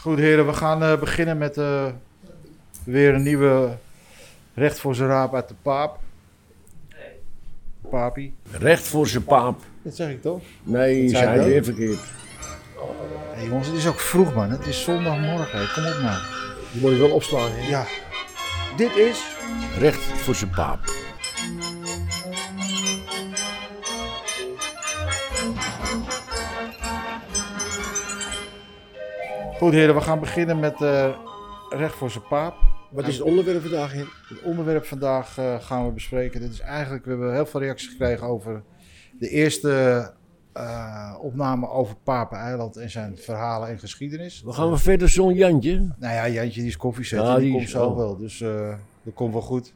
Goed heren, we gaan eh, beginnen met eh, weer een nieuwe recht voor zijn raap uit de paap. Papie. Recht voor zijn paap. Dat zeg ik toch? Nee, je zei weer verkeerd. Hey, jongens, het is ook vroeg man. Het is zondagmorgen. Hey, Kom op nou. Die moet je wel opslaan. Hè? Ja. Dit is... Recht voor zijn paap. Goed heren, we gaan beginnen met eh, recht voor zijn paap. Wat is het onderwerp vandaag? Het onderwerp vandaag eh, gaan we bespreken. Dit is eigenlijk, we hebben heel veel reacties gekregen over de eerste eh, opname over Papeneiland en zijn verhalen en geschiedenis. We gaan we verder zo'n Jantje. Nou ja, Jantje die is koffie zetten, Ja, die, die komt zo wel. Dus dat komt wel goed.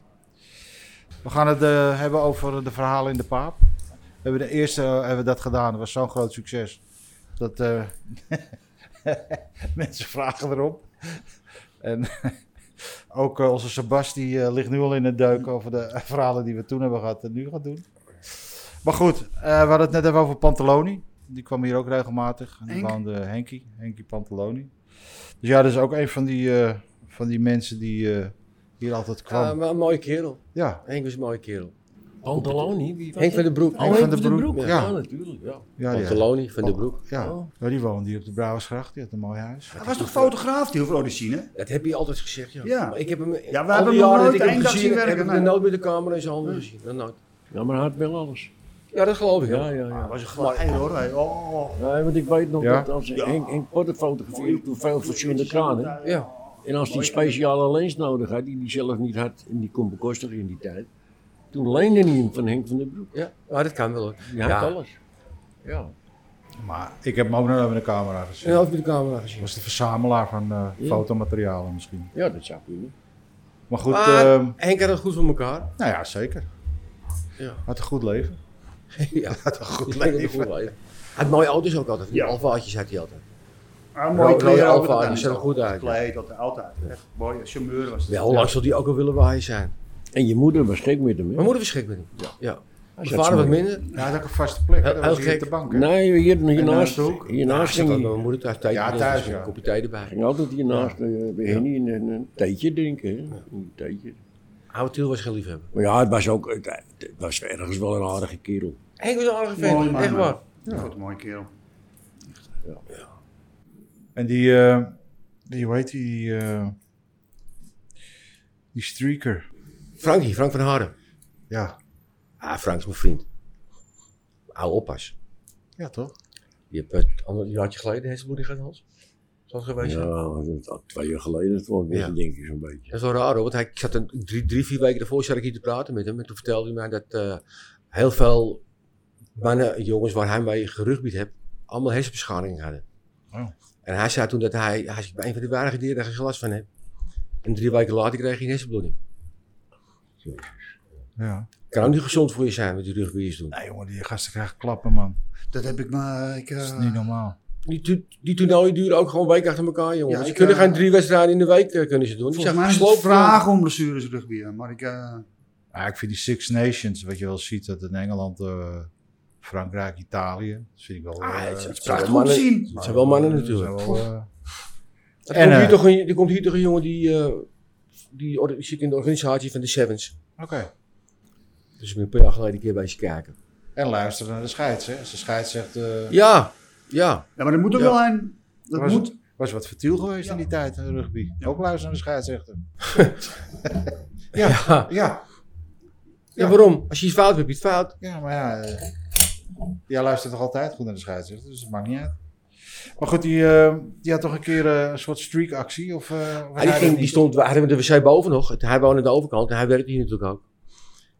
We gaan het hebben over de verhalen in de paap. We hebben de eerste hebben we dat gedaan. Dat was zo'n groot succes. Dat mensen vragen erop. En ook eh, onze Sebasti eh, ligt nu al in het deuk over de verhalen die we toen hebben gehad en nu gaan doen. Maar goed, eh, we hadden het net even over Pantaloni. Die kwam hier ook regelmatig. En die Henk? woonde Henkie, Henkie Pantaloni. Dus ja, dat is ook een van die, van die mensen die hier altijd kwam. Ja, maar een mooie kerel. ja, Henk was een mooie kerel. Pantaloni? Henk van den Broek. Oh, Henk van den Broek, Ja, ja. natuurlijk. Ja. ja, ja. Pantaloni van den Broek. Ja. Oh. Ja, die woonde hier op de Brouwersgracht. Die had een mooi huis. Hij was toch fotograaf, die hoeveel zien, hè? Dat heb je altijd gezegd, ja. Ja. Maar ik heb hem, we al hebben die hem jaren nooit dat ik hem één dag gezien zien heb, werken, heb ik hem nooit met de camera in zijn handen gezien. Dat nooit. ja, maar hij had wel alles. Ja, dat geloof ik. Ja, Ja. ja, Hij ja. was een glij hoor. Hij, oh. Nee, want ik weet nog Ja? dat als Henk, Henk Potter fotografeerde toen veel verschillende kranen. Ja. En als die speciale lens nodig had, die hij zelf niet had, en die kon bekostigen in die tijd. Toen leende hij hem van Henk van den Broek. Ja. ja, dat kan wel hoor. Had Ja. alles. Ja. Maar ik heb hem ook nog nooit met de camera gezien. En had met de camera gezien. was de verzamelaar van eh, Ja. fotomaterialen misschien. ja, dat zou kunnen. Maar goed, Maar ehm, Henk had het goed voor elkaar. nou ja, zeker. Ja. Had een goed leven. ja. Had een goed had een leven. goed leven. Hij had mooie auto's ook altijd. Die Ja. Alfaatjes had hij altijd. Ah, Rode mooi kleren Alfa, die zag er goed uit. Gekleed, altijd. altijd. Echt mooi. Chauffeur was het. Ja, hoe lang zal die ook al willen waaien zijn? En je moeder was gek met hem, hè? Mijn moeder was gek met hem. Ja. ja. Mijn vader wat minder. Ja, hij had ook een vaste plek. Heel- Dat was heel hier gek. de bank. Hè? Nee, hier, hiernaast, hoek? hiernaast Ja, ging hij. mijn moeder thuis Ja, thuis, ja. Een kopje thee erbij. ging altijd hiernaast eh, bij Henny een, een, een theetje drinken. Een theetje. Oude Tiel was geen liefhebber. Maar ja, het was ook het, het was ergens wel een aardige kerel. Henk was een aardige vent, echt man. waar. Ja. Wat een mooie kerel. En die, eh, die, hoe heet die, die, eh, die streaker. Frankie, Frank van Harden. Ja, Ah, Frank is mijn vriend. Oude oppas. ja toch? Die heeft het ander jaartje geleden hersenbloeding gehad, Hans. Zal het geweest zijn? Ja, dat twee jaar geleden het was, Ja. denk ik zo'n beetje. Dat is wel raar hoor, want hij ik zat een, drie, drie, vier weken ervoor zat ik hier te praten met hem. En toen vertelde hij mij dat eh, heel veel mannen, jongens waar hij mee gerugbied heeft, allemaal hersenbeschadiging hadden. Oh. En hij zei toen dat hij, hij een van de weinige dieren daar geen last van heeft. En drie weken later kreeg hij een hersenbloeding. Ja. Kan ook niet gezond voor je zijn met die rugbiers doen. Nee jongen, die gasten krijgen klappen man. Dat heb ik maar... Ik, eh, Dat is niet normaal. Die, die toernooien duren ook gewoon weken achter elkaar, jongen. Ja, ze ik, kunnen eh, geen drie wedstrijden in de week eh, kunnen ze doen. Volgens zijn mij is het vragen om blessures rugby. Maar ik... eh, Ja, ik vind die Six Nations, wat je wel ziet, dat in Engeland, eh, Frankrijk, Italië. Dat vind ik wel... Ah, eh, het is- het is prachtig wel om te mannen- zien. Het zijn wel mannen dat natuurlijk. wel, eh, Er, komt hier eh, toch een, er komt hier toch een jongen die, eh, die, zit in de organisatie van de Sevens. Oké. Dus ik ben een paar jaar geleden een keer bij ze kijken. En luister naar de scheids, hè. Als de scheids zegt... eh Ja, ja. Ja, maar dat moet ook Ja. wel een... Dat was, moet... het, was wat vertiel geweest in die tijd, hè, rugby. Ook luisteren naar de scheidsrechter. Ja. ja. Ja. waarom? Als je iets fout hebt, heb je het fout. Ja, maar ja... eh, jij luistert toch altijd goed naar de scheidsrechter, dus dat maakt niet uit. Maar goed, die, eh, die had toch een keer eh, een soort streak-actie? Of, eh, hij die, ging, die stond, we hadden de wc boven nog. Hij woonde aan de overkant en hij werkte hier natuurlijk ook.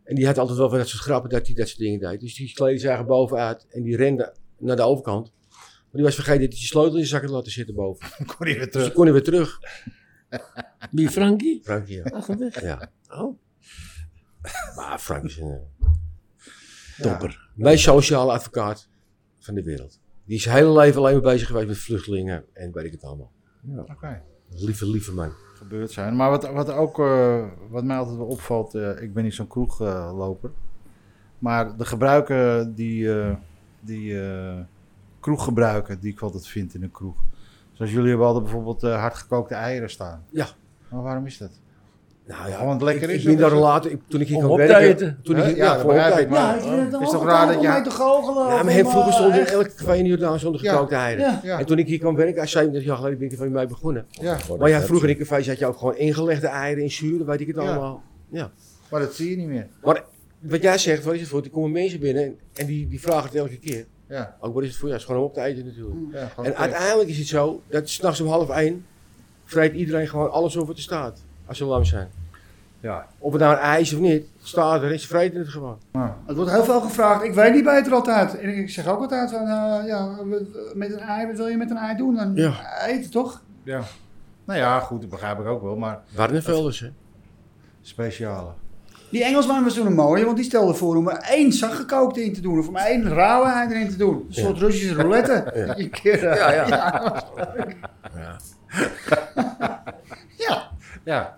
En die had altijd wel van dat soort grappen dat hij dat soort dingen deed. Dus die kleedde zich eigenlijk bovenuit en die rende naar de overkant. Maar die was vergeten dat hij zijn sleutel in zijn zak had laten zitten boven. kon hij weer Dus terug. die kon hij weer terug. Wie, Frankie? Frankie, ja. Ach, weg. ja. Oh, Maar Frank is een Ja. topper. meest sociale advocaat van de wereld. Die is zijn hele leven alleen maar bezig geweest met vluchtelingen en weet ik het allemaal. Oké. Lieve, lieve man. gebeurd zijn. Maar wat, wat ook, eh, wat mij altijd wel opvalt, eh, ik ben niet zo'n kroegloper. maar de gebruiken die, eh, die eh, kroeggebruiken die ik altijd vind in een kroeg. Zoals jullie hebben altijd bijvoorbeeld hardgekookte eieren staan. Ja. Maar waarom is dat? Nou ja, het lekker ik, is, ik ben daar later, ik- toen ik hier Om kwam op te werken... Toen ik, Ja, ja, dat voor begrijp te ik, maar- ik is toch raar dat je- te goochelen. Ja, maar heel vroeger stond er elke twee uur daar zonder Ja. gekookte eieren. Ja. Ja, En ja. toen ik hier kwam werken, als 37 jaar geleden ben ik van mij begonnen. ja. Maar ja, vroeger in een café zat je ook gewoon ingelegde eieren in zuur, weet ik het Ja. allemaal. Ja. Maar dat zie je niet meer. Maar wat jij zegt, wat is het voor? Er komen mensen binnen en, die, die vragen het elke keer. Ja, Ook wat is het voor? Ja, het is gewoon om op te eten natuurlijk. ja En uiteindelijk is het zo, dat s'nachts om half één vreet iedereen gewoon alles over te staat. Als ze lam zijn. Ja. Of het nou een ei is of niet, staat er ze vreten het gewoon. Nou, Het wordt heel veel gevraagd. Ik weet niet beter altijd. En ik zeg ook altijd van, eh, ja, met een ei, wat wil je met een ei doen? Dan Ja. eten toch? ja. Nou ja, goed, dat begrijp ik ook wel, maar Warnevelders, hè? speciale. Die Engelsman was toen een mooie, want die stelde voor om er één zachtgekookte in te doen. Of om één rauwe ei erin te doen. Een soort Russische roulette. Ja. Eh, Ja, ja. ja. Ja. Ja.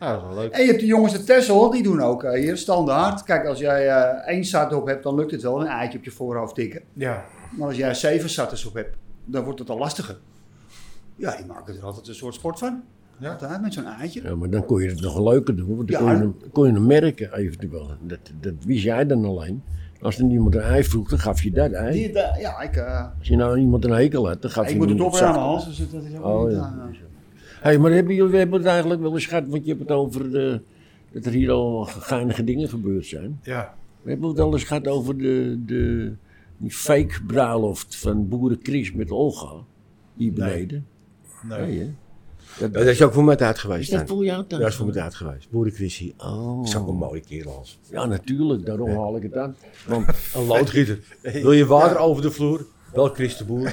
Ja, nou, dat is wel leuk. En je hebt de jongens uit Texel, die doen ook eh, hier standaard. Kijk, als jij eh, één zat op hebt, dan lukt het wel. Een eitje op je voorhoofd tikken. Ja. Maar als jij zeven zatters op hebt, dan wordt het al lastiger. Ja, die maken er altijd een soort sport van. Ja. Altijd met zo'n eitje. Ja, maar dan kon je het nog leuker doen, want dan Ja. kon, je hem, kon je hem merken eventueel. Dat, dat wist jij dan alleen. Als er iemand een ei vroeg, dan gaf je dat ei. Die, ja, ik, eh, Als je nou iemand een hekel had, dan gaf ik je moet hem het opruimen, zacht. Hans. Dus dat is ook Oh, niet, ja. eh, Hey, maar hebben jullie we hebben het eigenlijk wel eens gehad, want je hebt het over de, dat er hier al geinige dingen gebeurd zijn. Ja. We hebben het wel eens gehad over de, de die fake bruiloft van boeren Chris met Olga. Hier beneden. Nee. Nee, hè? Dat, Dat is ook voor mijn tijd is geweest. dat Stijn. voor jou dan? Dat is voor mijn tijd geweest. Boerencrissie. Oh. Dat is ook een mooie kerel als. Ja, natuurlijk, daarom haal ik het aan. Want Een loodgieter. Wil je water over de vloer? Wel Chris de Boer.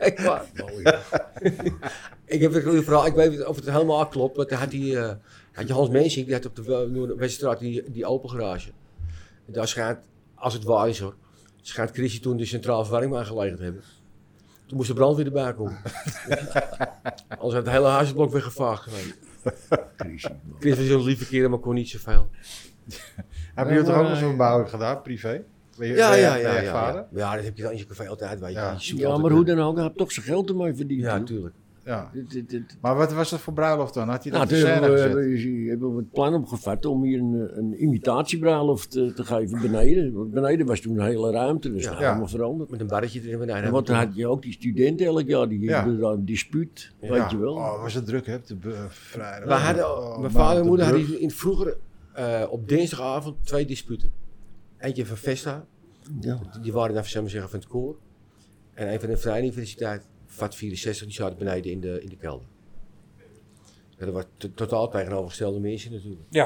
echt waar. ik heb een goede verhaal. Ik weet niet of het helemaal klopt. Maar toen had, die, eh, had je Hans Mensink, die had op de Weststraat die, die open garage. En daar schijnt, als het waar is hoor, schijnt Chrisje toen de centrale verwarming aangelegd te hebben. Toen moest de brandweer erbij komen. Anders had het hele huisblok weggevaagd geweest. Chris was een lieve kerel, maar kon niet zoveel. Hebben jullie toch ook nog zo'n verbouwing gedaan, privé? Je, Ja, ja, ja, ja, vader? ja. Ja, dat heb je dan in je café altijd, weet je. Ja. Je zoekt ja, maar hoe eh, dan ook, hij heeft toch zijn geld ermee verdiend. Ja, natuurlijk. Ja. Dit- dit- dit- Maar wat was dat voor bruiloft dan? Had je dat Nou, hebben we, gezet? hebben we- hebben we het plan opgevat om hier een, een imitatiebruiloft te, te geven beneden. Want beneden was toen een hele ruimte, dus Ja. dat is Ja. allemaal veranderd. Met een barretje erin beneden. En want dan had je ook die studenten elk jaar, die Ja. een dispuut, Ja. weet je wel. Oh, was het druk, hè? De be- vrijdag. We hadden, Oh, mijn vader en de moeder hadden in vroeger eh, op dinsdagavond twee disputen. Eentje van Vesta, Ja. die- waren dan zou ik maar zeggen van het koor. En een van de Vrije Universiteit, VAT 64, die zaten beneden in de, in de kelder. En dat was to- totaal tegenovergestelde mensen natuurlijk. Ja.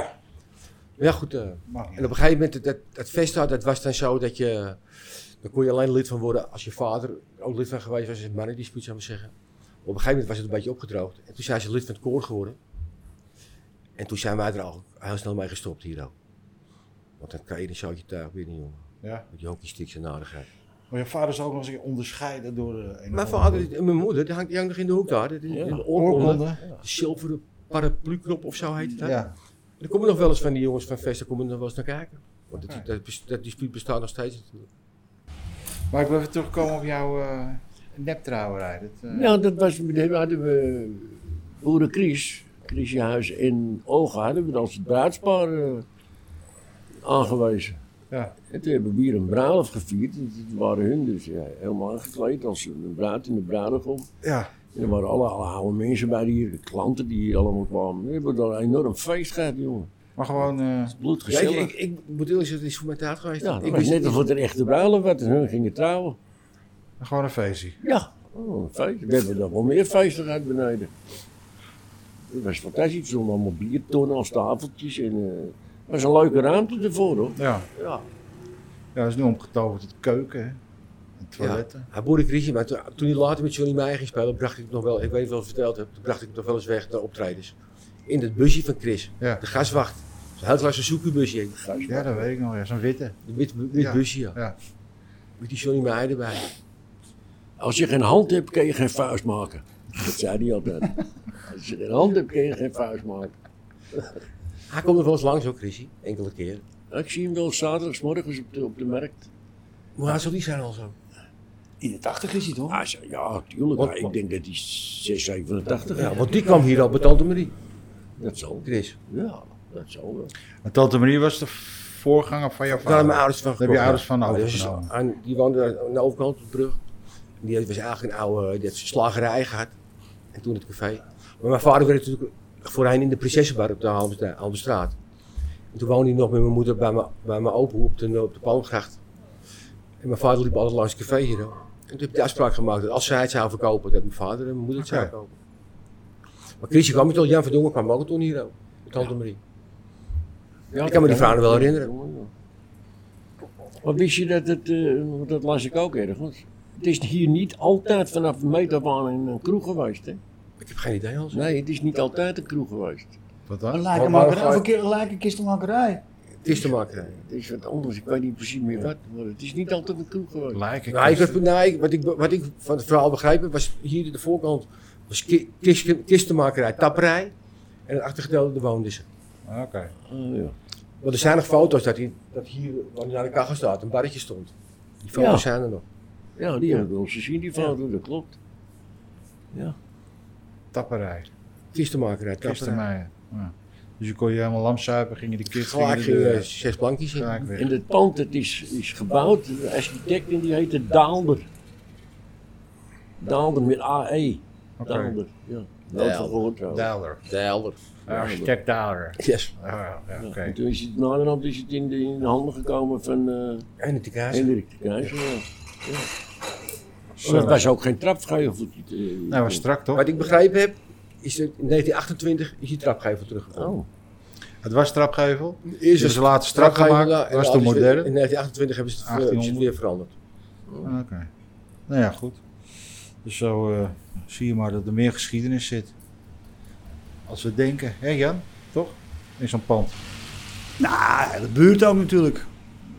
Maar ja, goed. eh. En op een gegeven moment, dat, dat Vesta, dat was dan zo dat je... Daar kon je alleen lid van worden als je vader ook lid van geweest was. in Het mannendispuut, zou ik maar zeggen. Op een gegeven moment was het een beetje opgedroogd. En toen zijn ze lid van het koor geworden. En toen zijn wij er al heel snel mee gestopt hier ook. Want dan kan je een zoutje tuig binnen, jongen. Ja. Met die hockeysticks en nadigheid. Maar je vader is ook nog eens een keer onderscheiden door... eh, een Mijn vader en mijn moeder, die hangt, die hangt nog in de hoek daar. Die, die, Ja. die oorkonde. Oorkonde. De zilveren paraplu-knop of zo heet het. hè? Ja. Er komen nog wel eens van die jongens van Vesta komen er nog wel eens naar kijken. Want dat, dat, dat dispuut bestaat nog steeds natuurlijk. Maar ik wil even terugkomen op jouw eh neptrouwerij. Dat, eh, Ja, dat was, daar hadden we boeren Chris, Chrisjehuis in Ogen, hadden we als het bruidspaar aangewezen. Ja. En toen hebben we hier een bruiloft gevierd. En Het waren hun dus ja, helemaal aangekleed als een bruid en de bruidegom. ja. En er waren alle, alle oude mensen bij hier, de klanten die hier allemaal kwamen. We hebben daar een enorm feest gehad, jongen. Maar gewoon... eh, Ja, ik, ik, ik moet eerlijk zeggen, het is voor mij tijd geweest. Ja, dat ik was wist net niet- alsof het een echte bruiloft was en hun gingen trouwen. gewoon een feestje. Ja, oh, een feest. We hebben nog wel meer feesten gehad beneden. Het was fantastisch. Er stonden allemaal biertonnen als tafeltjes. En, eh, was een leuke ruimte ervoor, hoor. Ja. Ja. Ja, dat is nu omgetoverd tot keuken, hè. En toiletten. Hij boerde Chrisje, maar toen, toen hij later met Johnny Meijer ging spelen, bracht ik het nog wel, ik weet niet of ik het verteld heb, toen bracht ik het nog wel eens weg naar optredens. In het busje van Chris, Ja. de gaswacht. Zo'n heel klein Suzuki-busje, Ja, dat weet ik nog. Ja, zo'n witte. een wit, wit Ja. busje, ja. Ja. Met die Johnny Meijer erbij. Als je geen hand hebt, kun je geen vuist maken. Dat zei hij altijd. Als je geen hand hebt, kun je geen vuist maken. Hij komt er wel eens langs ook, Chrisje, enkele keer. Ik zie hem wel zaterdagsmorgens op de, op de markt. Hoe oud zal die zijn al zo? In de 80 is hij toch? Ah, zo- ja, tuurlijk. Ik denk dat hij 6, 87 Ja, is. want die kwam hier al bij Tante Marie. Dat zal. Chris. Ja, dat zal wel. En Tante Marie was de voorganger van jouw Daar mijn vader. ouders van Daar heb je ouders ja. van Ja, dus die woonden aan de overkant op de brug. En die was eigenlijk een oude die had slagerij gehad. En toen het café. Maar mijn vader werkte natuurlijk voorheen in de Prinsessenbar op de Halmstra- Halmstraat. En toen woonde hij nog met mijn moeder bij mijn, bij mijn opa op de, op de Palmgracht. En mijn vader liep altijd langs het café hier. hoor. En toen heb ik de afspraak gemaakt dat als zij het zou verkopen, dat mijn vader en mijn moeder het Oké. zouden kopen. Maar Chrisje kwam al, Jan Verdongen kwam ook toen hier ook. Met Tante Marie. Ja, Ik kan me die verhalen wel herinneren. Maar wist je dat het, eh, dat las ik ook ergens. Het is hier niet altijd vanaf een meter een, een kroeg geweest, hè? Ik heb geen idee, Hans. Nee, het is niet altijd een kroeg geweest. Wat Een dan? lijkenmakerij, of een keer- een lijkenkistenmakerij. Het is te maken. Het is wat anders, ik weet niet precies meer wat. Maar het is niet altijd een kroeg geweest. Lijken. Nou, ik, heb- nou, ik- wat, ik, wat ik van het verhaal begreep, heb, was hier de voorkant was ki- kist- kistenmakerij, tapperij. En het achtergedeelte de woonden ze. Oké. Ah, ja. Want er zijn nog foto's dat, hij, dat hier, waar hij naar de kachel staat, een barretje stond. Die foto's Ja. zijn er nog. ja, die hebben we wel eens gezien, die foto, dat klopt. Ja. Tapperij. Kistenmakerij, tapperij. Ja. Dus je kon je helemaal lam zuipen, ging je die kist Gelijk ging je de- zes plankjes in. En het pand het is, is gebouwd, de architect en die heette Daalder. Daalder met AE. Oké. Daalder, ja. Nooit van gehoord trouwens. Daalder. Deilder. Architect Daalder. Yes. Ah, ja, Ja, oké. En toen is het naderhand is het in de, in de handen gekomen van eh En de kaas. Hendrik de Keizer. Ja. Ja. Maar dat was ook geen trapgeveltje. eh, Nou, was strak toch? Wat ik begrepen heb, is dat in 1928 is die trapgevel teruggekomen. Oh, Het was trapgevel. Eerst Dus ze laten strak gemaakt. was later toen is het modern. In 1928 hebben ze het, eh, hebben ze het 1800. weer veranderd. Oké. Nou ja, goed. Dus zo eh, zie je maar dat er meer geschiedenis zit. Als we denken, hé Jan, toch? In zo'n pand. Nou, de buurt ook natuurlijk.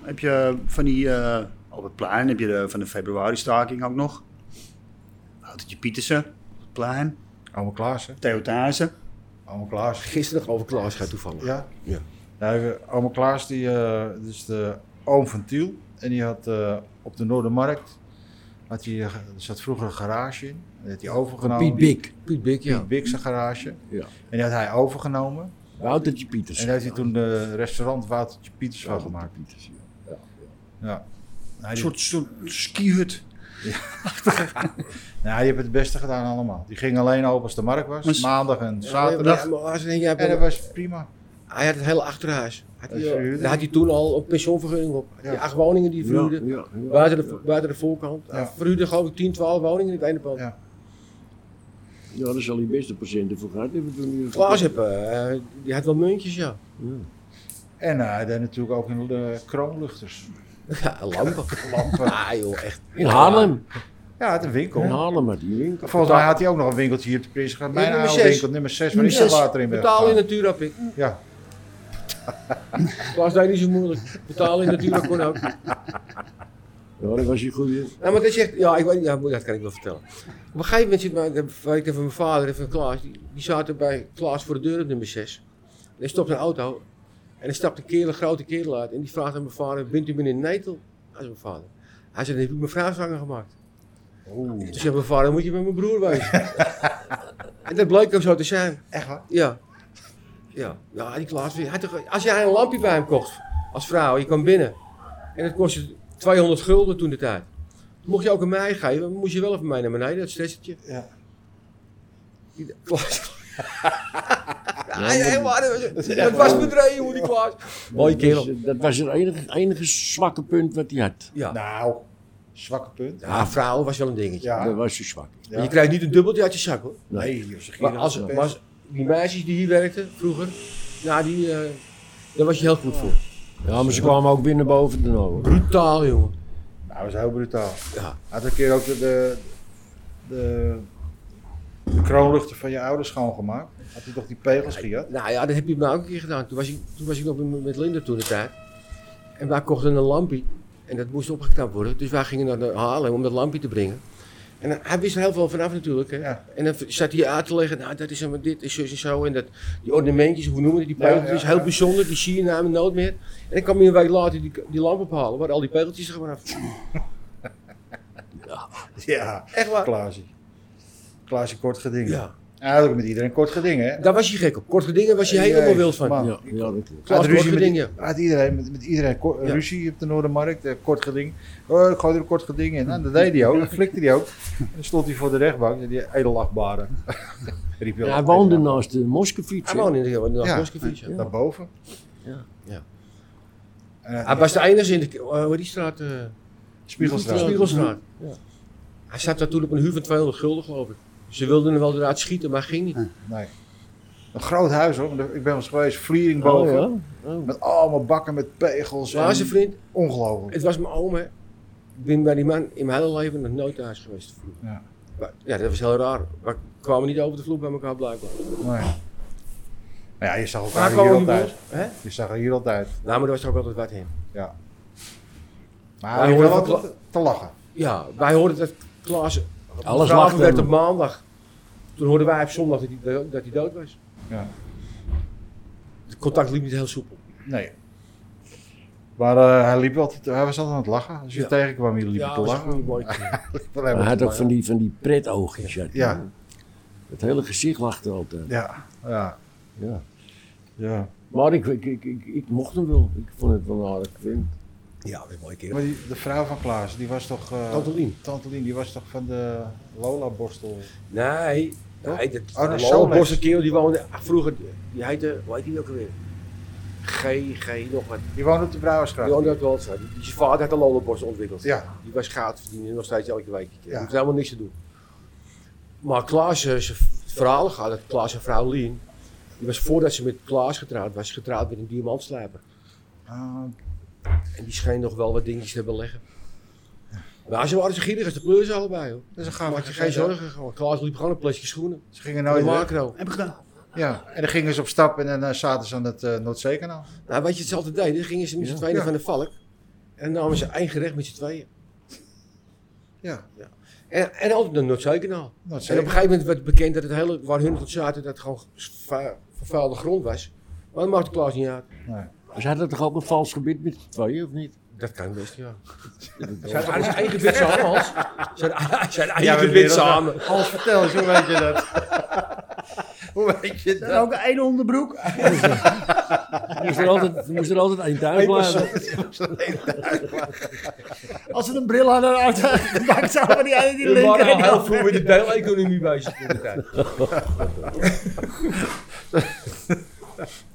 Heb je van die, eh op het plein, heb je de, van de februari-staking ook nog. Autootje Pietersen, op het plein. Ome Klaassen. Theo Thijssen. Ome Klaas. Gisteren nog over Klaas gaat toevallig. Ja? Ja. Nou, ome Klaas, die, eh, dat is de oom van Tiel. En die had eh, op de Noordermarkt, had hij, eh, er zat vroeger een garage in. Die had hij overgenomen. Piet Bik. Piet Bik, ja. Piet Bik zijn garage. Ja. En die had hij overgenomen. Woutertje Pieters. En daar heeft hij toen de restaurant Woutertje Pieters van gemaakt. Pieters, ja. Ja. Nou, Een die, soort, soort skihut. nou, die hebben het beste gedaan allemaal. Die ging alleen open als de markt was. Maandag en zaterdag. Ja, maar je ja, En dat was prima. Hij had het hele achterhuis. Had hij, daar had hij toen al een pensioenvergunning op. Had hij Ja. acht woningen die hij verhuurde. Ja, ja, ja. Buiten, de, buiten de voorkant. Ja. Hij verhuurde geloof ik 10, 12 woningen in het ene pand. Ja. Ja, daar zal hij best een patiënten voor gehad hebben toen hij- Klaas heb, eh, die had wel muntjes, ja. Ja. En eh, hij deed natuurlijk ook in de kroonluchters. Ja, lampen. Lampen. Ah joh, echt. In Haarlem. Ja, het een winkel. In Haarlem hij een winkel. Volgens mij had hij ook nog een winkeltje hier op de Prinsengracht. Mijn nummer oude zes. winkel, nummer 6, waar is zes. water in Betaal in natuur heb ik. Ja, Klaas deed niet zo moeilijk. Betaal in natuur kon ook. Ja, dat was hij goed in. Nou, maar dat zegt, ja, ik weet, ja, dat kan ik wel vertellen. Op een gegeven moment zit mijn, weet ik even mijn vader en van Klaas, die, die zaten bij Klaas voor de deur op nummer 6. En hij stopt een auto en er stapt een kerel, een grote kerel uit en die vraagt aan mijn vader, bent u meneer Netel? Hij is mijn vader. Hij zei, dan heb ik mijn vrouw zwanger gemaakt. Toen zei mijn vader, moet je met mijn broer wezen. en dat bleek ook zo te zijn. echt waar? Ja. Ja, ja die Klaas, hij had toch- als jij een lampje bij hem kocht als vrouw, je kwam binnen. En het kostte 200 gulden toen de tijd. Mocht je ook een mij geven, moest je wel even mee naar beneden, dat stressetje. Ja. Die- Klaas. Ja, ja, maar dat was, dat was bedreven, hoe die Klaas. Mooie kerel. Dus, eh, dat was het enige, enige zwakke punt wat hij had. Ja. Nou, zwakke punt. ja, vrouw was wel een dingetje. Ja. Dat was zo zwak. Je krijgt niet een dubbeltje uit je zak hoor. Nee, joh, ze Maar als, als die meisjes die hier werkten vroeger, nou die, eh, daar was je heel goed voor. Ja, maar ze kwamen ook binnen boven de ogen. Brutaal jongen. Nou, dat was heel brutaal. Ja. Had een keer ook de, de, de, de kroonluchter van je ouders schoongemaakt. Had hij toch die pegels gehad? Nou ja, dat heb je me ook een keer gedaan. Toen was ik, toen was ik nog met, Linda toen de tijd. En wij kochten een lampje. En dat moest opgeknapt worden. Dus wij gingen naar de Haarlem om dat lampje te brengen. En hij wist er heel veel vanaf natuurlijk. Hè. Ja. En dan zat hij uit te leggen. Nou, dat is maar dit, is zo en zo. En dat, die ornamentjes, hoe noemen we die pegeltjes, Ja, ja, heel bijzonder. Die zie je namelijk nooit meer. En dan kwam je een week later die, die lamp ophalen. Waar al die pegeltjes er gewoon af. Ja, Echt waar. Klaasje. Klaasje kort gedingen. Ja. Hij had ook met iedereen kort gedingen, hè? Daar was je gek op. Korte dingen was je helemaal Jezus, wild van. man. Ja, ja, dat klopt. Ruzie kort met, had iedereen, met, met iedereen ko- Ja. ruzie op de Noordermarkt, eh, kort geding. Oh, ik gooi er een kort geding in. Nou, dat deed hij ook, dat flikte hij ook. En dan stond hij voor de rechtbank, en die edelachtbare. Riep Ja, hij woonde naast de Moskefiets. Hij woonde in de, in de Ja. Moskefiets, ja. Daarboven. Ja. Ja. Eh, Hij was de enige in de, uh, hoe die straat? eh Spiegelstraat. Spiegelstraat. Ja. Hij zat daar toen op een huur van 200 gulden, geloof ik. Ze wilden hem wel eruit schieten, maar ging niet. Nee. Een groot huis hoor, ik ben wel eens geweest, vliering Oh, boven. ja? Oh. Met allemaal bakken met pegels. Maar en- zijn vriend, Ongelooflijk. het was mijn oom, hè. Ik ben bij die man in mijn hele leven nog nooit thuis geweest. Ja. Maar, ja, dat was heel raar. We kwamen niet over de vloer bij elkaar blijkbaar. Nee. Maar ja, je zag elkaar hier altijd. Hè? Je zag er hier altijd. Nou, maar er was er ook altijd wat in. Ja. Maar hij horen wel altijd te lachen. Ja, wij hoorden dat Klaas Alles lachte werd op maandag. Toen hoorden wij op zondag dat hij, dood- dat hij dood was. Ja. Het contact liep niet heel soepel. Nee. Maar eh, hij, liep altijd, hij was altijd aan het lachen. Als je Ja. tegenkwam, je liep Ja, te lachen. Hij had ook lachen. van die, van die pretoogjes. Ja. Het hele gezicht lachte altijd. Ja, ja, Ja. ja. Maar ik, ik, ik, ik, ik mocht hem wel. Ik vond het wel een aardig vind. Ja, dat een mooie keer. Maar die, de vrouw van Klaas, die was toch... eh Tante Lien. Tante Lien, die was toch van de Lola-borstel? Nee, Nee dat, Oh, de een kerel die woonde ah, vroeger, die heette, hoe heet die ook alweer? G, G, nog wat. Die woonde op de Brouwersgracht. Die woonde uit Waldstraat. Die, die zijn vader had de Lola Bos ontwikkeld. Ja. Die was goud verdienen, nog steeds elke week. Die Ja. hoeft helemaal niks te doen. Maar Klaas, eh, zijn verhalen gaat dat Klaas en vrouw Lien, die was voordat ze met Klaas getrouwd was, getrouwd met een diamantslijper. Ah, En die scheen nog wel wat dingetjes te beleggen. Maar ze waren zo gierig als de pleurs allebei hoor. dus ze Maak gaan je geen zorgen. gewoon. Klaas liep gewoon een plasje schoenen. Ze gingen De nooit weg. macro. Heb ik gedaan. Ja, en dan gingen ze op stap en dan eh, zaten ze aan het uh, Noordzeekanaal. Nou, weet je, het ze altijd deden? Dan gingen ze met z'n Ja. tweeën Ja. van de valk. En dan namen ze één gerecht met z'n tweeën. Ja, En, en altijd naar Noordzeekanaal. En op een gegeven moment werd bekend dat het hele, waar hun tot zaten, dat het gewoon vervuilde grond was. Maar dat maakte Klaas niet uit. Nee. Ze hadden toch ook een vals gebied met z'n tweeën, of niet? Dat kan best, ja. Hadden zijn eigen wit samen, Hans. Ze hadden zijn eigen maar wit wereld- samen. Hans, vertel eens, hoe weet je dat? hoe weet je En dat? ook één onderbroek. moest er altijd, moest er altijd één thuis blijven. Als ze een bril hadden uitgepakt, zouden we die ene die We linker waren en al die heel vroeg met de deeleconomie bezig in de tijd.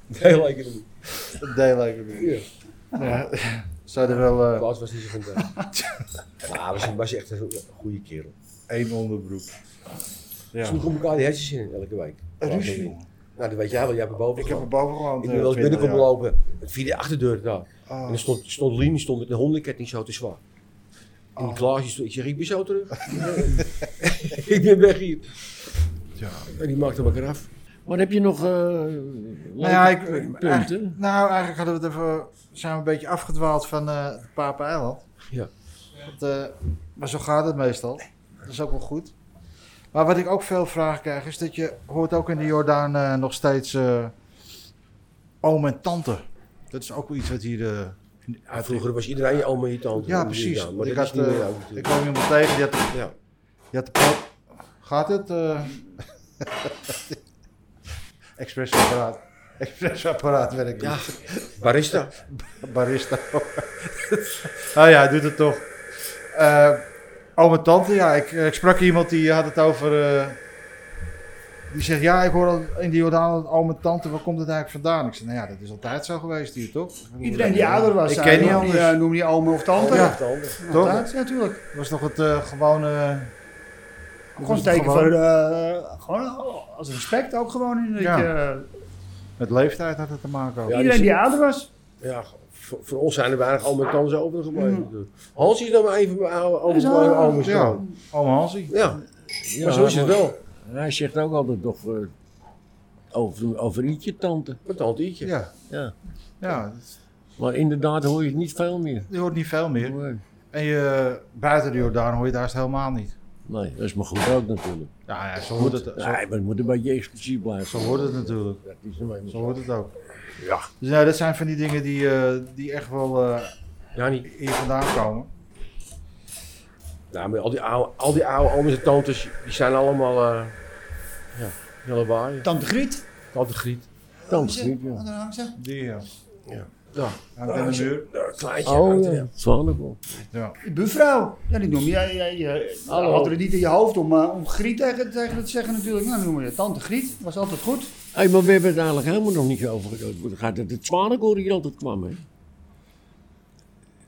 Deeleconomie. Deeleconomie. Ja. Ja. Zouden wel eh, Klaas was niet zo dat. Maar was, was echt een goede kerel. één onderbroek. Ja. Sloeg om elkaar die hersens in elke week. Ruzie. Nou, dat weet jij wel. Jij hebt er boven Ik heb er boven gewoond. Ik eh, ben wel eens 20 binnenkomen jaar. lopen. Via de achterdeur daar. Oh. En er stond, stond Lien, die stond met een hondenketting zo te zwaar. En die Oh. Klaas, ik zeg, ik ben zo terug. ik ben weg hier. Ja. En die maakte elkaar af. Maar heb je nog eh Nou ja, ik, punten? eigenlijk- nou, eigenlijk hadden we het even, zijn we een beetje afgedwaald van eh het Papeneiland. Ja. Want, eh, maar zo gaat het meestal. Dat is ook wel goed. Maar wat ik ook veel vragen krijg, is dat je hoort ook in de Jordaan eh, nog steeds eh, oom en tante. Dat is ook wel iets wat hier... eh, Ja, vroeger was iedereen je oom en je tante. Ja, precies. Maar ik, had, niet eh, meer zo ik kwam iemand tegen, die had, Ja. die had de. Gaat het? eh Expressapparaat. Expressapparaat werkt Ja, niet. barista. Barista. oh ja, hij doet het toch. Eh en tante, ja, ik, ik sprak iemand die had het over... eh, die zegt, ja, ik hoor al in die Jordaan oom en tante, waar komt het eigenlijk vandaan? Ik zeg, nou ja, dat is altijd zo geweest hier, toch? Iedereen die ouder was, Ik ken niet noem anders. je- noem je oom of tante. Ja. Toch? Altijd, natuurlijk. Dat was toch het eh, gewone... Gewoon een was het teken gewoon- voor, eh, gewoon als respect ook gewoon. In dat Ja. je, Met leeftijd had het te maken ook. Ja, iedereen die- die ouder was. Ja, voor, voor ons zijn er weinig oom en tantes overgebleven. natuurlijk. Hans is dan maar even mijn oude oom. Ja, oom Hansie. Ja, Ja, maar zo is het wel. Hij zegt ook altijd toch eh, over, over ietsje tante. Mijn tante Ietje. Ja, Ja. Maar inderdaad hoor je het niet veel meer. je hoort niet veel meer. Nee. En je, buiten de Jordaan hoor je daar helemaal niet. Nee, dat is maar goed ook natuurlijk. Ja, ja zo, hoort het, zo, Nee, maar het moet een beetje exclusief blijven. zo hoort het natuurlijk. Dat is nou Zo zo. hoort het ook. Ja. Dus ja, dat zijn van die dingen die, eh, die echt wel eh, Ja, niet. hier vandaan komen. Ja, maar al die oude, al die oude ooms en tantes, die zijn allemaal, eh ja, hele waaien. Tante Griet. Tante Griet. Tante Griet, ja. Ze? Die, ja. Ja, Hangt aan de muur. een kleintje. Oh ja. Ja. Die buurvrouw. Ja, die noem je. jij, jij, jij Hallo. had er niet in je hoofd om, eh, om Griet tegen, tegen het te zeggen natuurlijk. Nou, dan noem je tante Griet. Was altijd goed. Hé, maar we hebben het eigenlijk helemaal nog niet over gehad. Gaat het het hier altijd kwam, hè?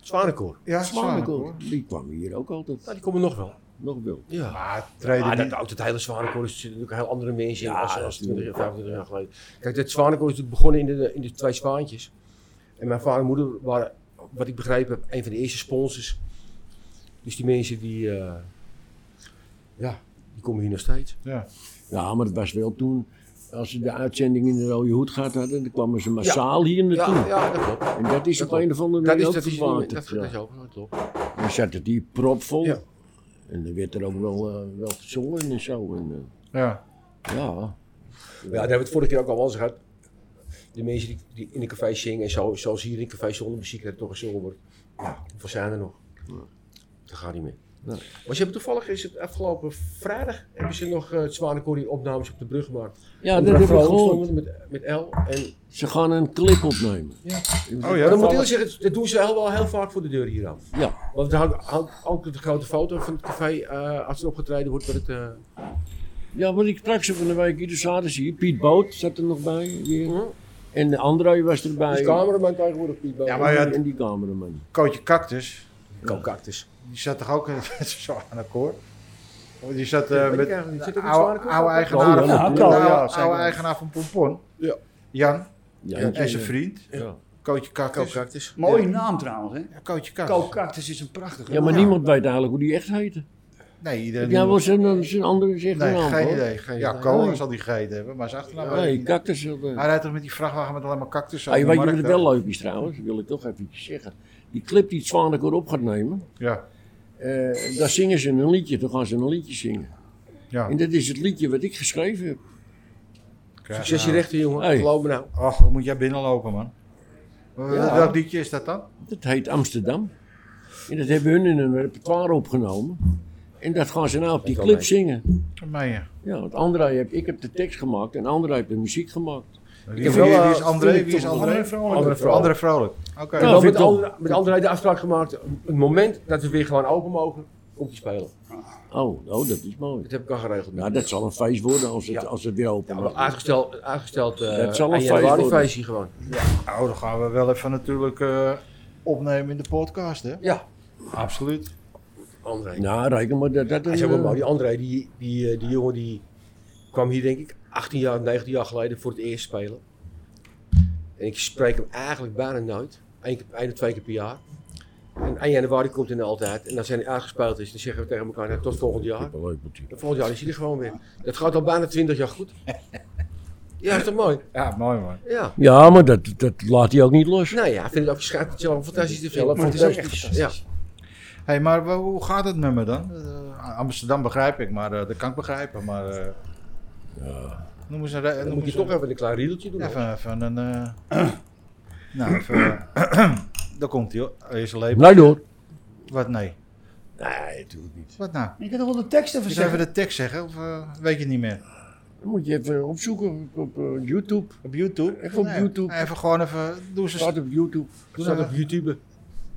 Zwanenkoor. Ja. Zwanenkoor. Die kwam hier ook altijd. Nou, die komen nog wel. Nog wel. Ja. Maar treden Maar niet. dat, ook het hele Zwanenkoor is natuurlijk heel andere mensen in Ja, als, dat als is 20, 25 jaar geleden. Kijk, het Zwanenkoor is natuurlijk begonnen in de, in de twee Zwaantjes. En mijn vader en moeder waren, wat ik heb, een van de eerste sponsors. Dus die mensen die, eh, ja, die komen hier nog steeds. Ja. Ja, maar het was wel toen, als ze de uitzending in de Rode Hoed gehad hadden, dan kwamen ze massaal hier naartoe. Ja, ja, dat klopt. En dat is Dat op een of andere Dat manier is, dat is, niet- verwaterd. dat, ja. dat is ook, dat klopt. Dan zat het hier propvol. Ja. En dan werd er ook wel, eh, wel gezongen en zo. En, eh, Ja. ja. Ja, daar hebben we het vorige keer ook al wel eens gehad. De mensen die, die in een café zingen en zo, zoals hier in een café zonder muziek dat toch gezongen wordt. Ja, hoeveel zijn er nog? Dat gaat niet meer. Nee. Maar ze hebben toevallig, is het afgelopen vrijdag, hebben ze nog eh het Zwanenkorie opnames op de brug gemaakt. Ja, dat een heb ik vrouw gehoord. met, met L. En Ze gaan een clip opnemen. Oh ja, dan moet ik zeggen, dat doen ze heel, wel heel vaak voor de deur hier af. Ja. Want er hangt hangt ook de grote foto van het café eh, als er opgetreden wordt. Met het, eh, Ja, want ik sprak ze van de week dus hadden ze hier. Piet Boot zat er nog bij. Weer. Mhm. En André was erbij. dus cameraman tegenwoordig Piet. Ja, maar ja, En die cameraman. Cootje Cactus. Kookcactus. Die zat toch ook in zo aan akkoord? Oh, Die zat eh, met de oude, Oh, eigenaar, ja, van, natuurlijk. de Ja, oude, ja, zeker. oude eigenaar van Pompon. Ja. Jan, Ja, en zijn vriend. Ja. Cootje Cactus. Kookcactus. Mooie naam trouwens, hè? Ja, Cactus. Kookcactus is een prachtige ja, maar naam. niemand weet eigenlijk hoe die echt heette. Nee, iedereen... Ja, was een, zijn andere zegt nee, naam. geen idee. Geen ja, idee. Ko Nee. zal die gegeten hebben, maar zijn achternaam Nee, niet. cactus. eh, Hij rijdt toch met die vrachtwagen met alleen maar cactus weet je wat markt, het wel leuk is trouwens? Dat wil ik toch even zeggen. Die clip die het Zwanenkoor op gaat nemen, Ja, eh, daar zingen ze een liedje. Dan gaan ze een liedje zingen. ja. En dat is het liedje wat ik geschreven heb. Krijg Succes je nou. rechter, jongen. Hey. Me nou. Och, wat moet jij binnenlopen, man? Ja. Welk liedje is dat dan? Dat heet Amsterdam. En dat hebben hun in een repertoire opgenomen. En dat gaan ze nou op die clip zingen. Ja. Ja, want André heb, ik heb de tekst gemaakt en André heeft de muziek gemaakt. Wie, heb wie- wel, wie eh, is André? vind ik Wie is André? André Vrolijk. Andere vrouw. André Vrolijk. Oké. Ik Ja, heb vind met, ik André, met André de afspraak gemaakt. Het moment dat we weer gewoon open mogen, komt hij spelen. Oh, oh, dat is mooi. Dat heb ik al geregeld. Nou, dat zal een feest worden als het, Ja. als het weer open Ja, maar mag. aangesteld, aangesteld uh, Dat zal een 1 feest feestje gewoon. Nou, dan gaan we wel even natuurlijk eh, opnemen in de podcast, hè? Ja, Absoluut. André. Nou, maar dat dat Hij zei mooi, die André, die, die, eh, die jongen die kwam hier denk ik 18 jaar, 19 jaar geleden voor het eerst spelen. En ik spreek hem eigenlijk bijna nooit. Eén, keer- één of twee keer per jaar. En 1 januari komt hij er altijd. En als hij uitgespeeld is, dan zeggen we tegen elkaar, nou, tot volgend jaar. Wel leuk natuurlijk. En volgend jaar is hij er gewoon weer. Dat gaat al bijna 20 jaar goed. Ja, is toch mooi? Ja, mooi man. Ja. Ja, maar dat, dat laat hij ook niet los. Nou ja, ik vind het ook schijnt het zelf fantastisch te vinden. Maar het is ook fantastisch. echt- Ja. Hey, maar hoe gaat het met me dan? Eh, Amsterdam begrijp ik, maar eh, dat kan ik begrijpen. Maar eh noem eens een... Dan noem moet je toch even een klein riedeltje doen. Even, even een... eh, nou, even... daar komt hij hoor. Eerst een lepel. Nee door. Wat nee? Nee, doe het niet. Wat nou? Je kan toch wel de tekst even Moet je zeggen? even de tekst zeggen of weet je niet meer? Dan moet je even opzoeken op, op YouTube. Op YouTube? Even op YouTube. Even gewoon even... Doe, ze, Staat op YouTube. doe, Staat op YouTube.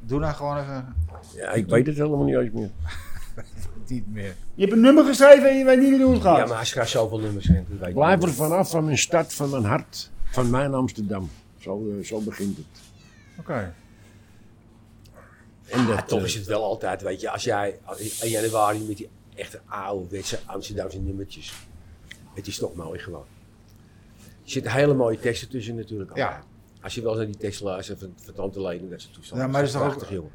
Doe nou gewoon even... Ja, ik weet het helemaal niet eens meer. Niet meer. Je hebt een nummer geschreven en je weet niet meer hoe het gaat. Ja, maar hij schrijft zoveel nummers. je Blijf er vanaf van mijn stad, van mijn hart, van mijn Amsterdam. Zo, eh, zo begint het. Oké. En Ja, dat, toch eh, is het wel altijd, weet je, als jij als in januari met die echte ouderwetse Amsterdamse nummertjes. Het is toch mooi gewoon. Er zitten hele mooie teksten tussen natuurlijk. Ja. Als je wel eens naar die tekst luistert van, van Tante Leen, dat is toestand. Ja, maar dat is toch ook- prachtig, jongen.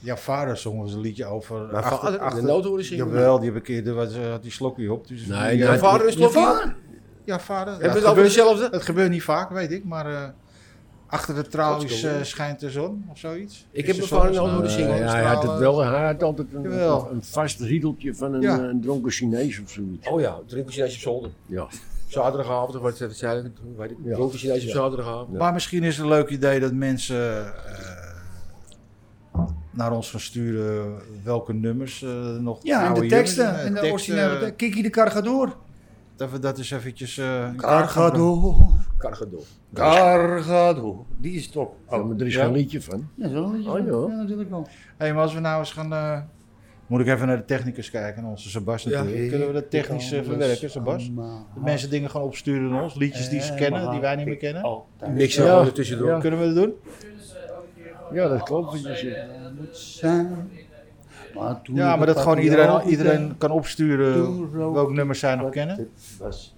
Jouw vader zong eens een liedje over... Mijn vader, de noot horen zingen. Jawel, die heb ik eerder wat, eh, had die slokje op. Dus Nee, die, vader is je slokje? Ja, vader. Hebben we het, het over gebeurt, dezelfde? het gebeurt niet vaak, weet ik, maar eh, achter de tralies Godsdienst. eh, schijnt de zon of zoiets. Ik Is heb de mijn zon vader nooit horen zingen. ja, hij had het wel, hij had altijd een, een vast riedeltje van een, Ja. een dronken Chinees of zoiets. Oh ja, drinken Chinees op zolder. Ja. Zaterdagavond, of wat wat zei ik? Weet ik. Ja. Chinees op zaterdagavond. Maar misschien is het een leuk idee dat mensen eh, naar ons gaan sturen welke nummers eh, nog. Ja, en oude de teksten. jongens, eh, En de teksten, originele tekst. Kiki de Cargador. Dat we dat eens eventjes... eh, Cargador. Cargador. Cargador. Die is top. Ja, maar er is Ja. geen liedje van. Ja, zo een liedje. Oh, ja. ja, natuurlijk wel. Hé, maar als we nou eens gaan... eh, moet ik even naar de technicus kijken, onze Sebas Ja. natuurlijk. Kunnen we dat technisch eh, verwerken, Sebas? Dat mensen dingen gaan opsturen naar ons, liedjes die ze kennen, die wij niet meer kennen. Mixen Ja. gewoon er tussendoor. Ja. Kunnen we dat doen? Ja, dat klopt. Ja, maar dat gewoon iedereen, iedereen kan opsturen welke nummers zij nog kennen.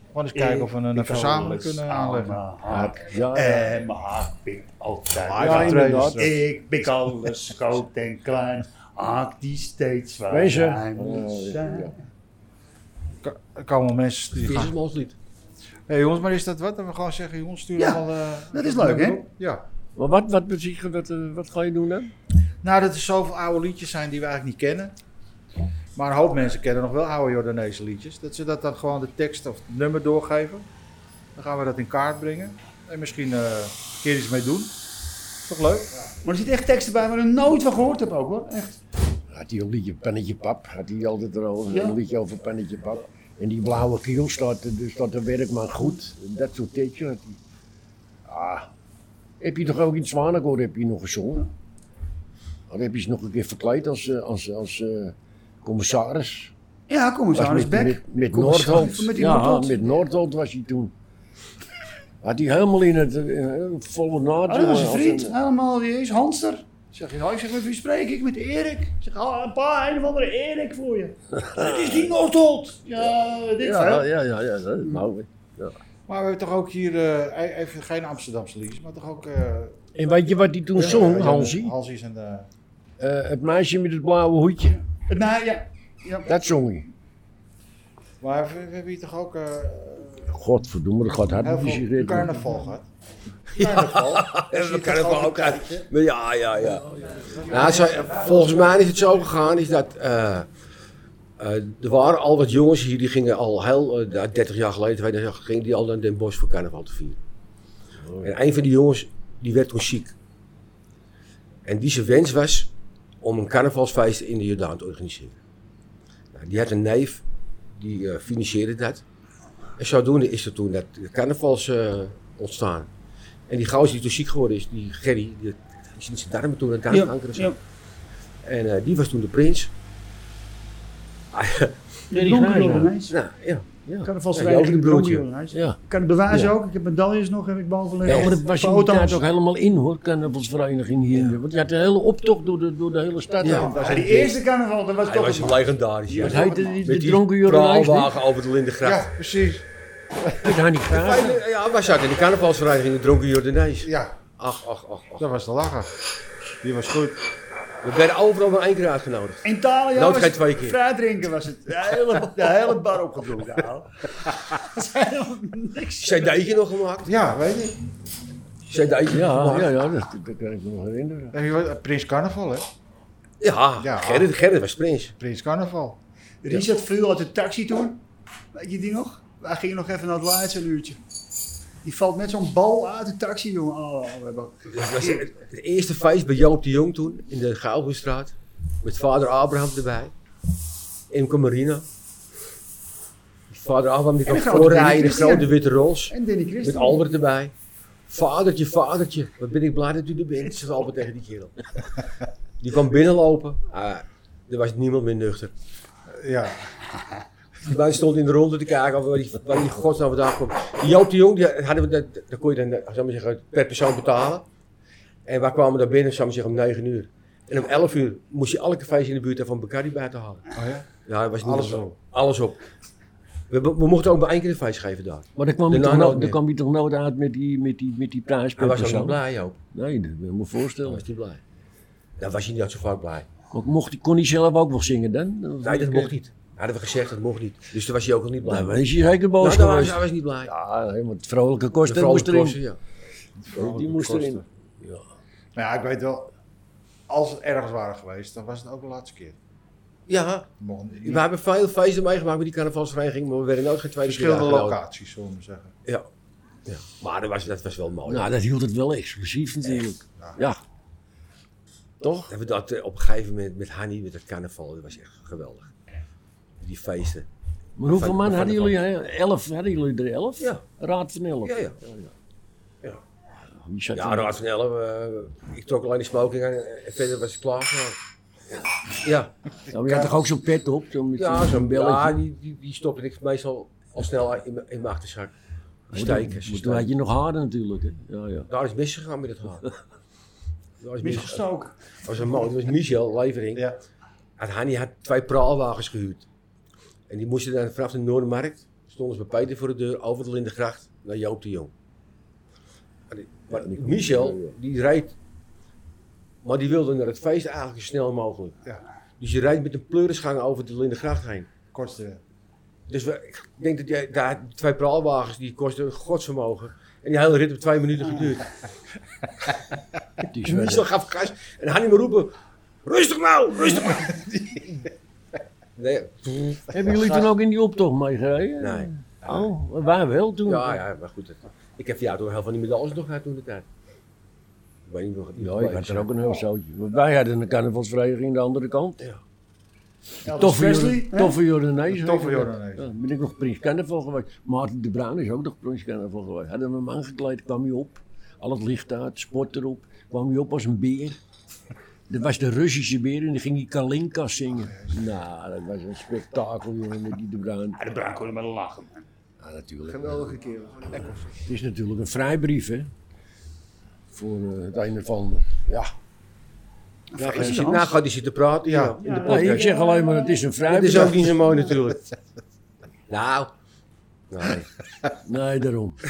Gewoon eens kijken of we een, verzameling kunnen aanleggen. Ja, ja. En mijn hart pikt altijd. Ja. Ik pik alles groot en klein. Haak die steeds waar hij moet Oh, ja, zijn. ja. Ka- Er komen mensen die gaan... Vissersmanslied. Hé jongens, maar is dat wat? Dat we gewoon zeggen, jongens, stuur Ja, allemaal... eh, dat is leuk, hè? Ja. Maar wat, wat, precies, wat, eh, wat ga je doen dan? Nou, dat er zoveel oude liedjes zijn die we eigenlijk niet kennen. Maar een hoop mensen kennen nog wel oude Jordaanese liedjes. Dat ze dat dan gewoon de tekst of het nummer doorgeven. Dan gaan we dat in kaart brengen. En misschien eh, een keer iets mee doen. Is toch leuk? Maar er zitten echt teksten bij waar ik er nooit van gehoord heb ook hoor. Echt. Had hij een liedje Pannetje Pap, had hij altijd erover, Ja. een liedje over Pannetje Pap. En die blauwe kiel staat, dus dat de werkman goed, dat soort had hij. Ah, heb je toch ook in Zwanenkoor heb je nog gezongen? Of heb je ze nog een keer verkleed als, eh, als, als eh, commissaris? Ja, aan eens met, met, Commissaris, Noordholt. met ja, met Noordholt was hij toen. Had hij helemaal in het eh, volle naad. Ah, dat was een vriend, als helemaal, die is Hanster. Ik zeg, ja, ik zeg, met wie spreek ik? Met Erik. Ik zeg, ah, een paar, een of andere Erik voor je. Het is die Noordholt. Ja, dit Ja, ja, ja, ja, ja, dat ik. Maar we hebben toch ook hier, eh, e- even geen Amsterdamse liedjes, maar toch ook... eh, En weet je wat hij toen ja, zong, ja, Hansie? Hansie en de... Eh, het meisje met het blauwe hoedje. Nou, ja. ja. Dat zong hij. Maar we, we hebben hier toch ook eh, Godverdomme, dat gaat hard heel met die carnaval gehad. Carnaval. Ja, we kunnen het ook uit. Ja, ja, ja. Nou, zo- volgens mij is het zo gegaan is dat eh, eh, er waren al wat jongens hier die gingen al heel, eh, 30 jaar geleden, 20 jaar gingen die al naar Den Bosch voor carnaval te vieren. En een van die jongens die werd toen ziek. En die zijn wens was om een carnavalsfeest in de Jordaan te organiseren. Nou, die had een neef, die financierde dat. En zodoende is er toen dat carnavals ontstaan. En die gozer die toen ziek geworden is, die Gerry, die, die is in zijn darmen toen aan darmkanker ja. En eh, die was toen de prins. Ah, die Donker grijze. Jordanees. nou, ja. ja. Carnavalsvereniging Ja, broertje. Ja. Ik kan het bewijzen Ja. ook. Ik heb medailles nog, heb ik boven Ja, maar dat was in die tijd Foto's. ook helemaal in hoor, carnavalsvereniging hier. Want je had de hele optocht door de, door de hele stad. Ja. Ja, die eerste carnaval, dat was Hij toch... was legendarisch. Ja. Wat heette die, de Met die dronken Jordanees? praalwagen over de Lindengracht. Ja, precies. Met Hannie Kramer. Ja, wij zaten in de carnavalsvereniging in de Dronken Jordanees. Ja, Ach, ach, ach, ach. dat was te lachen. Die was goed. We werden overal maar één keer uitgenodigd. In Nooit was geen twee keer. vrij drinken was het. De hele, de hele bar opgedronken. Nou. Dat is helemaal niks. CD'tje nog gemaakt. Ja, weet je. CD'tje Ja, gemaakt. ja, ja, dat, dat kan ik me nog herinneren. Heb je wat- Prins Carnaval, hè? Ja, Ja. Gerrit, Gerrit was prins. Prins Carnaval. Richard viel uit de taxi toen. Weet je die nog? Wij gingen nog even naar het laatste uurtje. Die valt met zo'n bal uit de taxi, jongen. Oh, we hebben... Was het, het eerste feest bij Joop de Jong toen, in de Gauwhoestraat. Met vader Abraham erbij. Imke Marina. Vader Abraham die kwam voorrijden de grote witte roos. En Danny Met. Albert erbij. Vadertje, vadertje, wat ben ik blij dat u er bent, zegt Albert tegen die kerel. Die kwam binnenlopen. Ah, er was niemand meer nuchter. Ja. Die man stond in de ronde te kijken waar die, waar die godsnaam vandaan kwam. Die Joop de Jong, die hadden we, dat, kon je dan eh, zou zeggen, per persoon betalen. En wij kwamen daar binnen, zou zeggen, om 9 uur. En om 11 uur moest je elke feestje in de buurt van Bacardi buiten halen. Oh ja? Ja, dat was niet Alles op. Alles op. We, we mochten ook maar één keer een feest geven daar. Maar dan kwam, je toch, nooit no- dan meer. kwam je toch nooit uit met die, met die, met die prijs per Hij was ook persoon? niet blij, Joop. Nee, dat wil ik me Hij voorstellen. was niet blij. Dan was hij niet zo vaak blij. Maar mocht, hij- kon hij zelf ook nog zingen dan? Nee, dat mocht niet. Hadden we gezegd, dat mocht niet. Dus toen was hij ook nog niet blij. Nou, dan is hij zeker boos Nou, was, geweest. hij was niet blij. Ja, nee, want vrolijke De kosten moest erin. kosten, ja. Die moest erin. Maar ja, ik weet wel. Als het ergens waren geweest, dan was het ook de laatste keer. Ja, We hebben veel feesten meegemaakt met die carnavalsvereniging, maar we werden nooit geen tweede keer Verschillende locaties, zullen we maar zeggen. Ja. ja. Maar dat was, dat was wel mooi. Nou, dat hield het wel exclusief natuurlijk. Ja. Toch? En we dat op een gegeven moment met Hanny, met het carnaval, dat was echt geweldig. Die feesten. Maar hoeveel Van- man hadden de- jullie? hè? Elf? Hadden jullie er elf? Ja. Raad van elf? Ja, ja. Ja, er- Raad van Elf. eh, ik trok alleen de smoking aan en verder was ik klaar. Ja, Ja, maar je had toch ook zo'n pet op? Zo met ja zo'n belletje? Ja, die, die, die stopte ik meestal al snel in mijn, in mijn achterzak. Stekers. Toen had je nog haren natuurlijk. Hè? Ja, ja. Daar is misgegaan met het haar. Daar is. Misgestoken. Dat was een man, dat was Michel Levering. Ja. Had Hanny had twee praalwagens gehuurd. En die moesten dan vanaf de Noordermarkt, stonden ze bij Peter voor de deur, over de Lindengracht, naar Joop de Jong. Maar, die- Michel, die reed, maar die wilde naar het feest eigenlijk zo snel mogelijk. Ja. Dus je rijdt met een pleurisgang over de Lindengracht heen. Kortste. Dus we, ik denk dat jij, daar, die twee praalwagens, die kosten een godsvermogen. En die hele rit heeft twee minuten geduurd. Wel- Michel gaf gas en Hanny me roepen, rustig nou, rustig nou. nee, Hebben jullie toen ook in die optocht meegereden? nee. Oh, wij wel toen. Ja, ja, maar goed. het- ik heb ja, toen heel van die medailles nog gehad toen de tijd. Ik weet niet nog. Ja, ik had er ook een heel zootje. Wij hadden een carnavalsvereniging aan de andere kant. Ja. Toffe, Presley, Jordan- hè? toffe Jordanees. Toffe. Jordanees. Ja, ben ik nog Prins Carnaval geweest. Maarten de Bruin is ook nog Prins Carnaval geweest. Hadden we hem aangekleed, kwam hij op. Al het licht uit, sport erop. Kwam hij op als een beer. Dat was de Russische beer en die ging die Kalinka zingen. Nou, dat was een spektakel, jongen, met die de Bruin. Ja, de bruin kon er maar lachen. Ja, natuurlijk. Geweldige kerel. Het is natuurlijk een vrijbrief, hè. Voor eh, het of ander. Ja. Ja, als je zit, nou gaat hij zitten praten ja, Ja. in de Nee, ik podcast. zeg alleen maar, het is een Dat vrijbrief. is ook niet zo mooi natuurlijk. nou. Nee. Nee, daarom.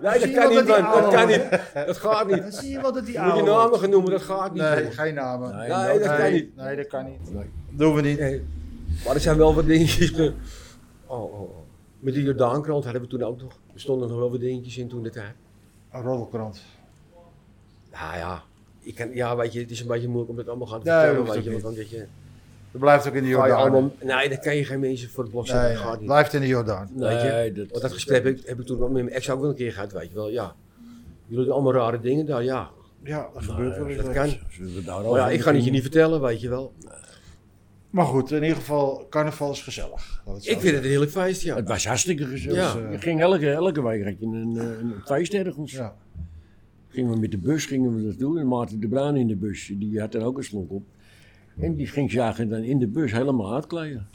Nee, dat kan niet, dat man. die Dat kan niet. Dat gaat niet. Dan zie je wel dat die Moet je namen gaan noemen, dat gaat niet. Nee, geen namen. Nee, Nee, dat kan niet. Nee, dat kan niet. Nee. Doen we niet. Nee. Maar er zijn wel wat dingetjes. ge- Oh, oh, oh. Met de Jordaankrant hadden we toen ook nog. Er stonden nog wel wat dingetjes in toen de tijd. Een roddelkrant. Nou ja, ik kan, ja, weet je, het is een beetje moeilijk om dat allemaal gaan te Nee, vertellen. Weet je, ook want dan dat je, Dat blijft ook in de Jordaan. allemaal, nee, dan kan je geen mensen voor het blok zetten. Nee, dat gaat het niet. blijft in de Jordaan. Weet je? Nee, dat, Want dat gesprek heb ik, heb ik toen met mijn ex ook wel een keer gehad, weet je wel. Ja, jullie doen allemaal rare dingen daar, ja. Ja, dat gebeurt wel eens. Dat kan. Zullen we daar Maar ja, ik ga het je niet vertellen, weet je wel. Maar goed, in ieder geval, carnaval is gezellig. Ik vind het een heerlijk feest, ja. Het was hartstikke gezellig. Ja. Je ging elke, elke week had je een, een feest ergens. Ja. Gingen we met de bus gingen we dat doen. En Maarten de Bruin in de bus, die had er ook een slok op. En die ging zagen dan in de bus helemaal uitkleden.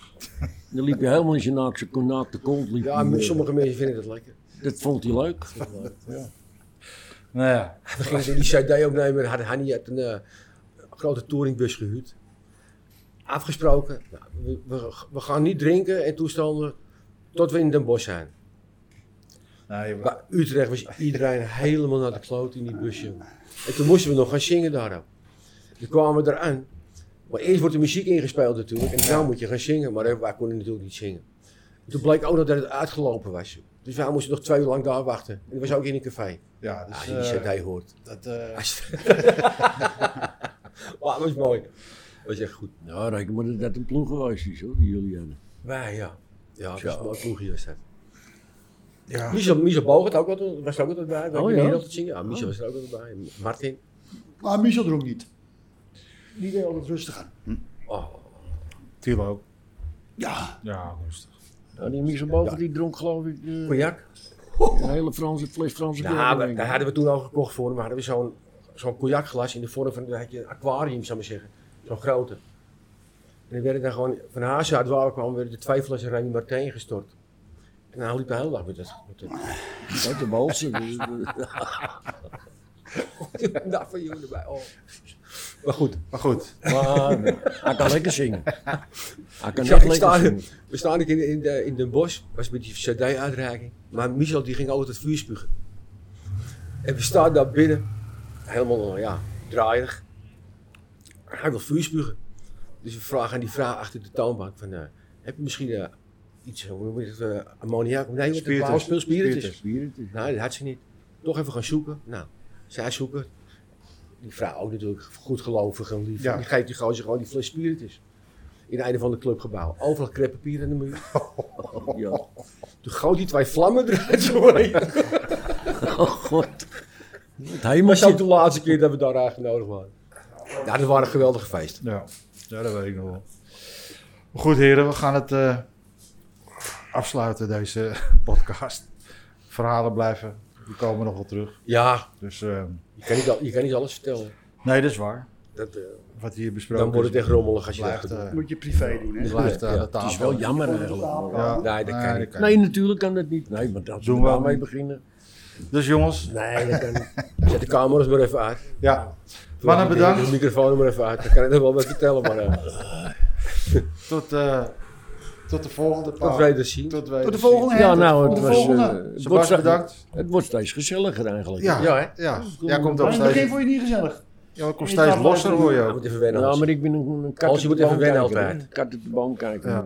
Dan liep je helemaal in zijn naakse, naakte kont. Liep Ja, maar eh, sommige mensen vinden het lekker. Dat vond hij leuk. Nou ja, We gingen ze die CD opnemen, hadden Hanni had een eh, grote touringbus gehuurd. Afgesproken, nou, we, we, we gaan niet drinken en toestanden tot we in Den Bosch zijn. nou, je- Bij Utrecht was iedereen helemaal naar de kloot in die busje. En toen moesten we nog gaan zingen daar. Toen kwamen we eraan. Maar eerst wordt de muziek ingespeeld natuurlijk. En daarna moet je gaan zingen. Maar wij konden natuurlijk niet zingen. En toen bleek ook nog dat het uitgelopen was. Dus wij moesten nog twee uur lang daar wachten. En dat was ook in een café. ja, dus, Als je die eh, CD hoort. dat, eh, Maar dat was mooi. Dat was echt goed. Nou, reken maar dat dat een ploeg geweest is hoor, die jullie hadden. Wij, ja. Ja, dat Zo. was een mooi ploegje was dat. ja. Michel, Michel Bogert ook altijd, was er ook altijd bij. Oh, ja? altijd zingen. Ja, Michel was er ook altijd bij. Martin. Maar Michel dronk niet. Die deed altijd rustig aan. Hm. Oh, Tilo. Ja. Ja, rustig. Nou, die Michel Boven die dronk geloof ik eh, cognac. een hele Franse fles Franse Nou, we- denk daar hadden we toen al gekocht voor hem. We hadden we zo'n zo'n cognacglas in de vorm van had je een aquarium, zou ik maar zeggen. Zo'n grote. En dan werden daar gewoon, van Hazen uit waar we kwamen, werden er twee flessen Remy Martin gestort. En dan liep hij de hele dag met dat. Met dat Uit de balsen. dus, daar van jou erbij. Oh. Maar goed, Maar goed, maar hij kan lekker zingen. Hij kan sta, lekker zingen. we staan ik in, in, de, in Den Bosch, was met die CD-uitreiking. Maar Michel die ging altijd het vuur spugen. En we staan daar binnen, helemaal ja, draaierig. Hij wil vuur spugen. Dus we vragen aan die vrouw achter de toonbank van, eh, heb je misschien eh, iets, hoe noem je het, eh, ammoniak? Nee, Spiritus. speel spiritus. Spiritus. Nou, dat had ze niet. Toch even gaan zoeken. Nou, zij zoeken. Die vrouw ook natuurlijk goed gelovig en lief. Ja. Die geeft die gozer gewoon die fles spiritus. In een van de clubgebouw. Overal kreppapier in de muur. Ja. Toen gooit die twee vlammen eruit zo heen. Oh god. Het Maar zo hemeltje. de laatste keer dat we daar uitgenodigd waren. Ja, dat waren geweldige feesten. Ja, ja dat weet ik nog wel. Goed heren, we gaan het eh, afsluiten, deze podcast. Verhalen blijven, die komen nog wel terug. Ja, Dus eh, je kan, niet, al- je kan niet alles vertellen. nee, dat is waar. Dat, eh, Wat hier besproken dan wordt het echt rommelig als je blijft, dat eh, Moet je privé doen, hè? blijft Ja, tafel. Het is wel jammer eigenlijk. Ja, Nee, dat kan niet. Nee, natuurlijk kan dat niet. Nee, want als Doen we we daarmee niet. beginnen. Dus jongens, Nee, dat kan niet. Zet de camera's maar even uit. ja. Mannen bedankt. De microfoon maar even uit. Dan kan ik er wel wat vertellen. Maar eh, Tot, eh, tot de volgende tot paar. wederzien. Tot, Tot de volgende, hè? Ja, Tot nou, het was... eh, het, wordt steeds- bedankt. het wordt steeds gezelliger eigenlijk. Ja, Ja, ja, hè? Jij komt Maar ook in het begin steeds, vond je het niet gezellig. ja, komt steeds losser, hoor je ook. moet even wennen. Ja, maar ik ben een, een kat Als je moet even wennen altijd. Kat op de boom kijken. Ja.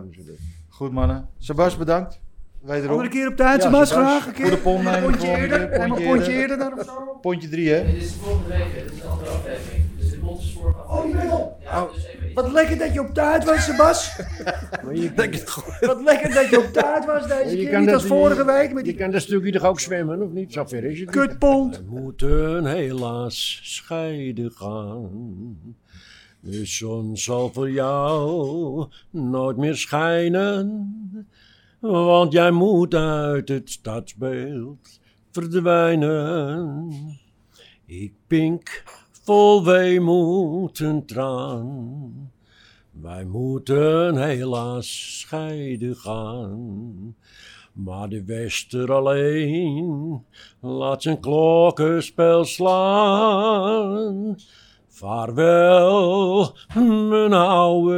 Goed mannen. Sebas, bedankt. Wederom. Andere keer op tijd, Ja, Sebas, graag. Een keer. Goede pond Pontje eerder. een pontje eerder. dan of zo. Pontje 3, hè? Dit is de volgende week, dit is de andere aflevering. Dus Oh, je bent op. Ja, dus even. Wat lekker dat je op tijd was, Sebas. Je, Wat lekker dat je op tijd was deze je keer. kan Niet dat als vorige week met je die kan dat stukje toch ook zwemmen, of niet? Zo ver is het kutpont. We moeten helaas scheiden gaan. De zon zal voor jou nooit meer schijnen. Want jij moet uit het stadsbeeld verdwijnen. Ik pink vol weemoed een traan. Wij moeten helaas scheiden gaan. Maar de Wester alleen laat zijn klokkenspel slaan. Vaarwel, mijn oude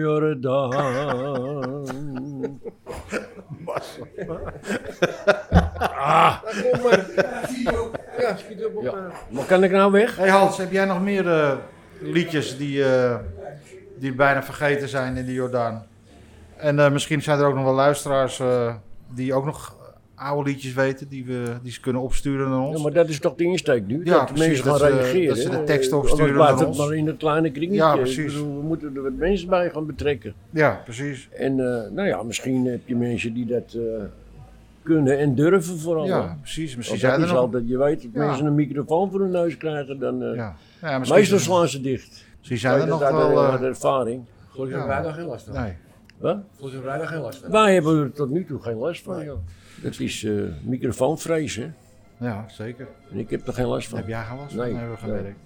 Jordaan. Ja. Ja. Maar kan ik nou weg? Hey Hans, heb jij nog meer eh, liedjes die, eh, die bijna vergeten zijn in de Jordaan? En eh, misschien zijn er ook nog wel luisteraars die ook nog oude liedjes weten, die, we, die ze kunnen opsturen naar ons. Ja, maar dat is toch de insteek nu? Ja, dat precies, mensen gaan dat ze- reageren. dat ze de teksten opsturen naar het ons. maar in het kleine kringetje. Ja, precies. bedoel, we moeten er wat mensen bij gaan betrekken. Ja, precies. En nou ja, misschien heb je mensen die dat kunnen en durven vooral. Ja, precies. Misschien zijn dat er is nog... altijd, je weet, dat Ja. mensen een microfoon voor hun neus krijgen, dan eh, Ja. Ja, misschien, meestal slaan ze dicht. misschien zijn er nog wel... de- eh, uit de ervaring. Gelukkig hebben wij daar geen last van. nee. Wat? Gelukkig hebben wij daar geen last van. Wij hebben er tot nu toe geen last van. joh. Dat is eh microfoonvrees, hè. Ja, zeker. En ik heb er geen last van. Heb jij geen last van? Nee, Nee, we werken.